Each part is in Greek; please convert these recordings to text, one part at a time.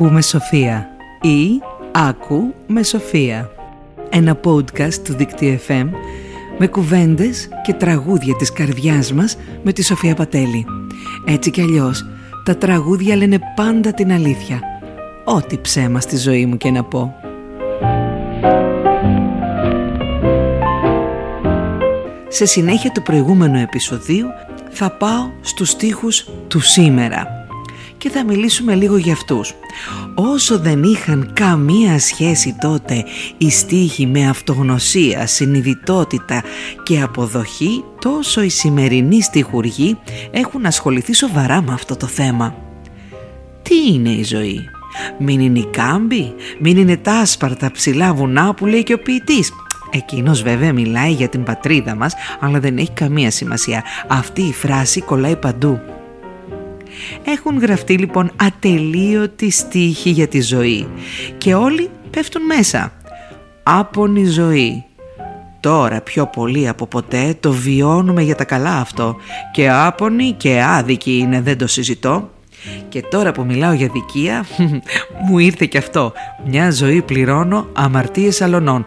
Ακούμε Σοφία ή Άκου με Σοφία. Ένα podcast του Δικτύου FM με κουβέντες και τραγούδια της καρδιάς μας με τη Σοφία Πατέλη. Έτσι κι αλλιώς, τα τραγούδια λένε πάντα την αλήθεια. Ό,τι ψέμα στη ζωή μου και να πω. Σε συνέχεια του προηγούμενου επεισοδίου θα πάω στους στίχους του σήμερα και θα μιλήσουμε λίγο για αυτούς. Όσο δεν είχαν καμία σχέση τότε οι στίχοι με αυτογνωσία, συνειδητότητα και αποδοχή, τόσο οι σημερινοί στιχουργοί έχουν ασχοληθεί σοβαρά με αυτό το θέμα. Τι είναι η ζωή; Μην είναι η κάμπη, μην είναι τα άσπαρτα ψηλά βουνά που λέει και ο ποιητής; Εκείνος βέβαια μιλάει για την πατρίδα μας, αλλά δεν έχει καμία σημασία. Αυτή η φράση κολλάει παντού. Έχουν γραφτεί λοιπόν ατελείωτοι στίχοι για τη ζωή και όλοι πέφτουν μέσα. Άπονη ζωή. Τώρα πιο πολύ από ποτέ το βιώνουμε για τα καλά αυτό και άπονη και άδικη είναι δεν το συζητώ. Και τώρα που μιλάω για δικία μου ήρθε και αυτό. Μια ζωή πληρώνω αμαρτίες αλωνών.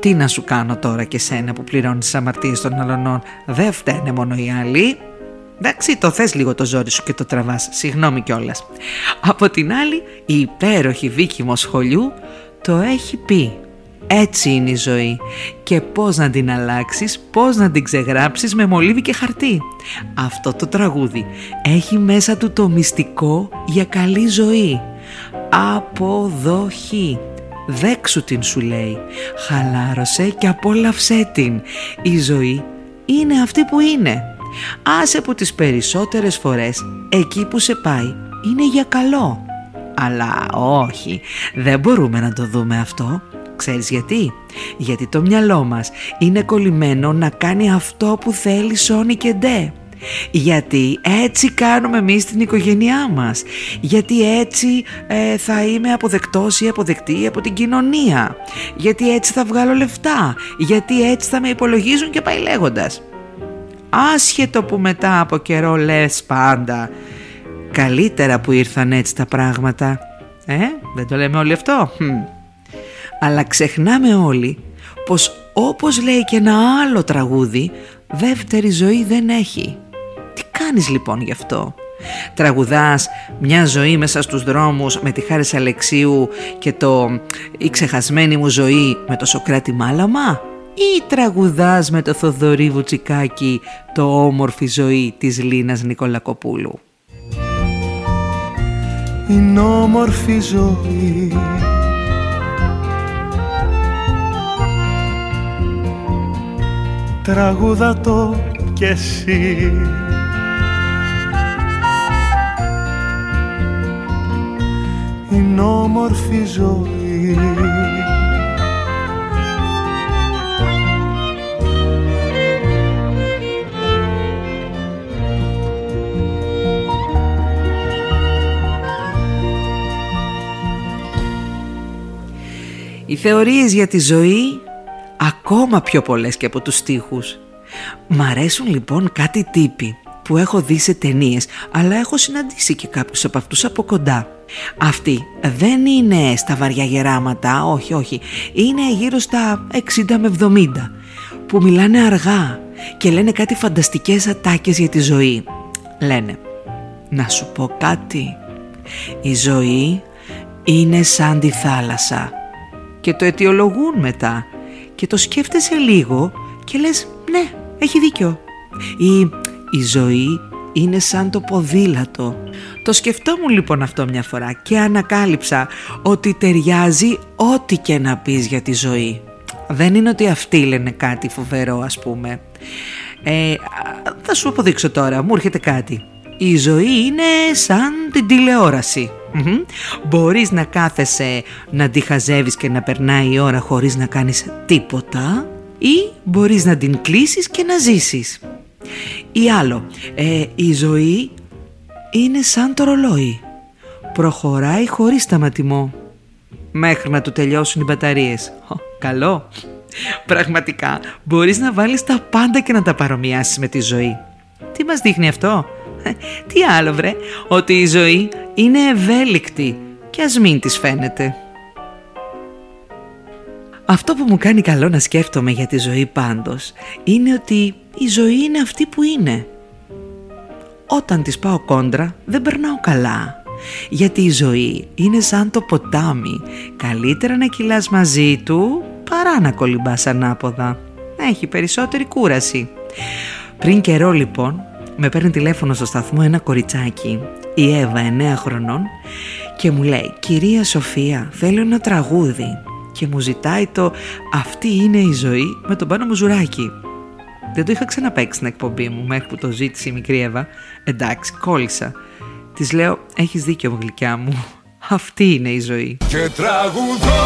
Τι να σου κάνω τώρα και σένα που πληρώνεις αμαρτίες των αλωνών; Δεν φταίνε μόνο οι άλλοι. Εντάξει, το θες λίγο το ζόρι σου και το τραβάς, συγγνώμη κιόλας. Από την άλλη, η υπέροχη Βίκη Μοσχολιού το έχει πει. Έτσι είναι η ζωή και πώς να την αλλάξεις, πώς να την ξεγράψεις με μολύβι και χαρτί. Αυτό το τραγούδι έχει μέσα του το μυστικό για καλή ζωή. Αποδοχή. Δέξου την σου λέει. Χαλάρωσε και απόλαυσέ την. Η ζωή είναι αυτή που είναι άσε που τις περισσότερες φορές εκεί που σε πάει είναι για καλό. Αλλά όχι, δεν μπορούμε να το δούμε αυτό. Ξέρεις γιατί; Γιατί το μυαλό μας είναι κολλημένο να κάνει αυτό που θέλει σώνει και ντε. Γιατί έτσι κάνουμε εμείς την οικογένειά μας. Γιατί έτσι ε, θα είμαι αποδεκτός ή αποδεκτή από την κοινωνία. Γιατί έτσι θα βγάλω λεφτά. Γιατί έτσι θα με υπολογίζουν και πάει λέγοντας άσχετο που μετά από καιρό λες πάντα καλύτερα που ήρθαν έτσι τα πράγματα ε, δεν το λέμε όλοι αυτό. Αλλά ξεχνάμε όλοι πως όπως λέει και ένα άλλο τραγούδι δεύτερη ζωή δεν έχει. Τι κάνεις λοιπόν γι' αυτό; Τραγουδάς μια ζωή μέσα στους δρόμους με τη Χάρη Αλεξίου και το «Η ξεχασμένη μου ζωή» με το Σοκράτη Μάλαμα ή τραγουδάς με το Θοδωρή Βουτσικάκη το όμορφη ζωή της Λίνας Νικολακοπούλου; Είναι όμορφη ζωή Τραγούδα το κι εσύ Είναι όμορφη ζωή Οι θεωρίες για τη ζωή ακόμα πιο πολλές και από τους στίχους. Μ' αρέσουν λοιπόν κάτι τύποι που έχω δει σε ταινίες, αλλά έχω συναντήσει και κάποιους από αυτούς από κοντά. Αυτοί δεν είναι στα βαριά γεράματα, όχι όχι, είναι γύρω στα 60 με 70 που μιλάνε αργά και λένε κάτι φανταστικές ατάκες για τη ζωή. Λένε, να σου πω κάτι, η ζωή είναι σαν τη θάλασσα και το αιτιολογούν μετά. Και το σκέφτεσαι λίγο και λες ναι έχει δίκιο ή η ζωή είναι σαν το ποδήλατο το σκεφτόμουν λοιπόν αυτό μια φορά και ανακάλυψα ότι ταιριάζει ό,τι και να πεις για τη ζωή. Δεν είναι ότι αυτοί λένε κάτι φοβερό ας πούμε. Ε, θα σου αποδείξω τώρα μου έρχεται κάτι η ζωή είναι σαν την τηλεόραση Μπορείς να κάθεσαι να τη χαζεύεις και να περνάει η ώρα χωρίς να κάνεις τίποτα ή μπορείς να την κλείσεις και να ζήσεις. Ή άλλο, ε, η ζωή είναι σαν το ρολόι. Προχωράει χωρίς σταματημό. Μέχρι να του τελειώσουν οι μπαταρίες. καλό. Πραγματικά μπορείς να βάλεις τα πάντα και να τα παρομοιάσεις με τη ζωή. Τι μας δείχνει αυτό; Τι άλλο βρε, ότι η ζωή είναι ευέλικτη και ας μην της φαίνεται. Αυτό που μου κάνει καλό να σκέφτομαι για τη ζωή πάντως είναι ότι η ζωή είναι αυτή που είναι. Όταν της πάω κόντρα δεν περνάω καλά. Γιατί η ζωή είναι σαν το ποτάμι. Καλύτερα να κυλάς μαζί του παρά να κολυμπάς ανάποδα. Έχει περισσότερη κούραση. Πριν καιρό λοιπόν με παίρνει τηλέφωνο στο σταθμό ένα κοριτσάκι, η Εύα 9 χρονών και μου λέει «Κυρία Σοφία, θέλω ένα τραγούδι» και μου ζητάει το «Αυτή είναι η ζωή» με τον Πάνο Μουζουράκη. Δεν το είχα ξαναπέξει στην εκπομπή μου μέχρι που το ζήτησε η μικρή Εύα. Εντάξει, κόλλησα. Της λέω: Έχεις δίκιο, γλυκιά μου. Αυτή είναι η ζωή. Και τραγουδώ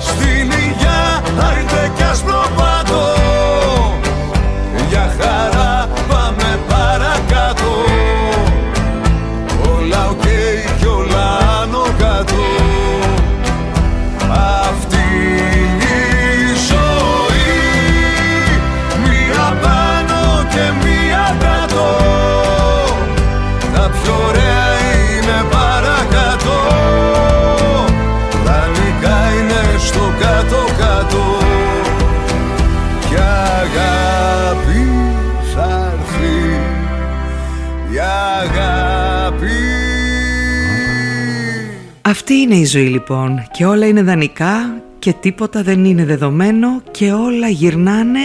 στην υγειά, άιντε κι Αυτή είναι η ζωή λοιπόν; Και όλα είναι δανεικά και τίποτα δεν είναι δεδομένο και όλα γυρνάνε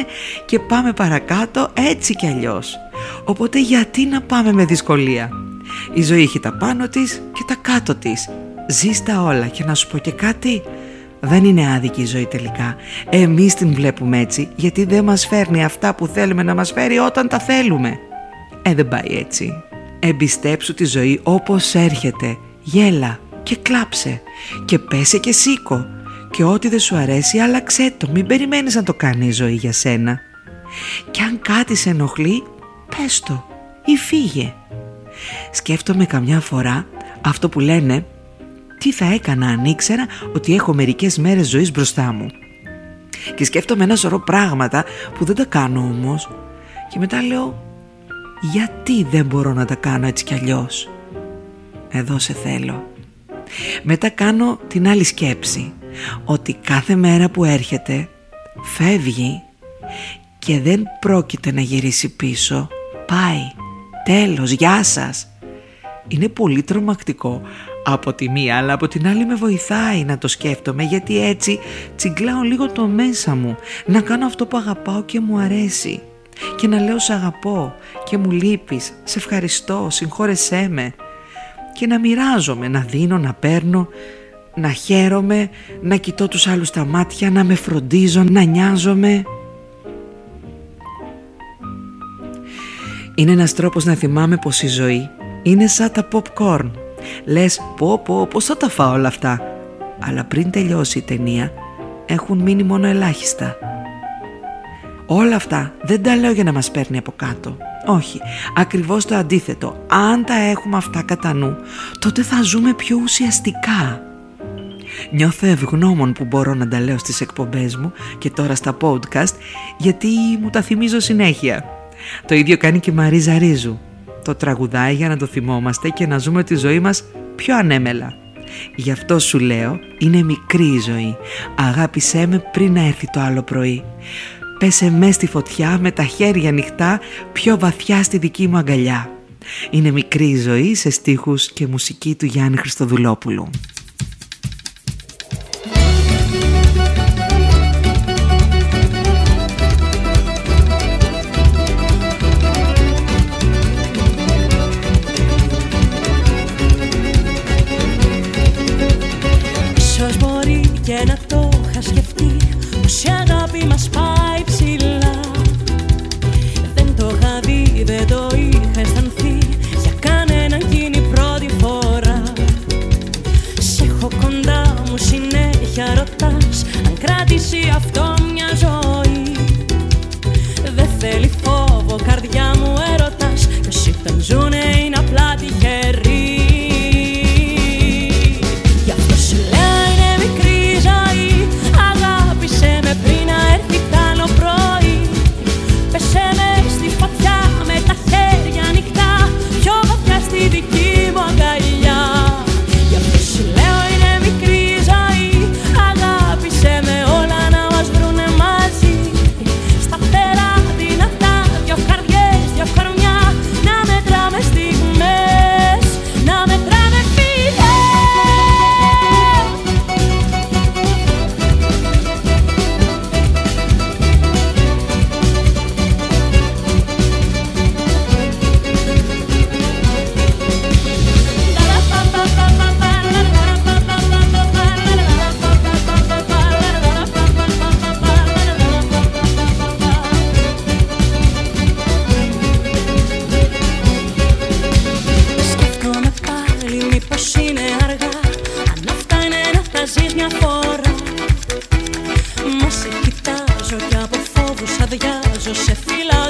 και πάμε παρακάτω έτσι κι αλλιώς. Οπότε γιατί να πάμε με δυσκολία; Η ζωή έχει τα πάνω της και τα κάτω της. Ζεις τα όλα και να σου πω και κάτι... Δεν είναι άδικη η ζωή τελικά. Εμείς την βλέπουμε έτσι γιατί δεν μας φέρνει αυτά που θέλουμε να μας φέρει όταν τα θέλουμε. Ε, δεν πάει έτσι. Εμπιστέψου τη ζωή όπως έρχεται. Γέλα, και κλάψε και πέσε και σήκω και ό,τι δεν σου αρέσει άλλαξέ το, μην περιμένεις να το κάνει η ζωή για σένα. Και αν κάτι σε ενοχλεί, πες το ή φύγε. Σκέφτομαι καμιά φορά αυτό που λένε τι θα έκανα αν ήξερα ότι έχω μερικές μέρες ζωής μπροστά μου. Και σκέφτομαι ένα σωρό πράγματα που δεν τα κάνω όμως και μετά λέω γιατί δεν μπορώ να τα κάνω έτσι κι αλλιώς; Εδώ σε θέλω. Μετά κάνω την άλλη σκέψη ότι κάθε μέρα που έρχεται φεύγει και δεν πρόκειται να γυρίσει πίσω. Πάει. Τέλος. Γεια σας. Είναι πολύ τρομακτικό από τη μία αλλά από την άλλη με βοηθάει να το σκέφτομαι γιατί έτσι τσιγκλάω λίγο το μέσα μου να κάνω αυτό που αγαπάω και μου αρέσει και να λέω σ' αγαπώ και μου λείπεις, σε ευχαριστώ, συγχώρεσέ με και να μοιράζομαι, να δίνω, να παίρνω, να χαίρομαι, να κοιτώ τους άλλους τα μάτια, να με φροντίζω, να νοιάζομαι. Είναι ένας τρόπος να θυμάμαι πως η ζωή είναι σαν τα popcorn. Λες πω πω πως θα τα φάω όλα αυτά. Αλλά πριν τελειώσει η ταινία έχουν μείνει μόνο ελάχιστα. Όλα αυτά δεν τα λέω για να μας παίρνει από κάτω. Όχι, ακριβώς το αντίθετο. Αν τα έχουμε αυτά κατά νου, τότε θα ζούμε πιο ουσιαστικά. Νιώθω ευγνώμων που μπορώ να τα λέω στις εκπομπές μου και τώρα στα podcast, γιατί μου τα θυμίζω συνέχεια. Το ίδιο κάνει και η Μαρίζα Ρίζου. Το τραγουδάει για να το θυμόμαστε και να ζούμε τη ζωή μας πιο ανέμελα. Γι' αυτό σου λέω, είναι μικρή η ζωή. Αγάπησέ με πριν να έρθει το άλλο πρωί. Πέσε μες στη φωτιά με τα χέρια ανοιχτά πιο βαθιά στη δική μου αγκαλιά. Είναι μικρή η ζωή σε στίχους και μουσική του Γιάννη Χριστοδουλόπουλου. Ίσως μπορεί και να το είχα σκεφτεί Πως τους αδειάζω σε φύλλα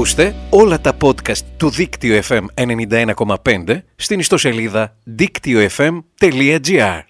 Ακούστε όλα τα podcast του Δίκτυο FM 91,5 στην ιστοσελίδα δίκτυοfm.gr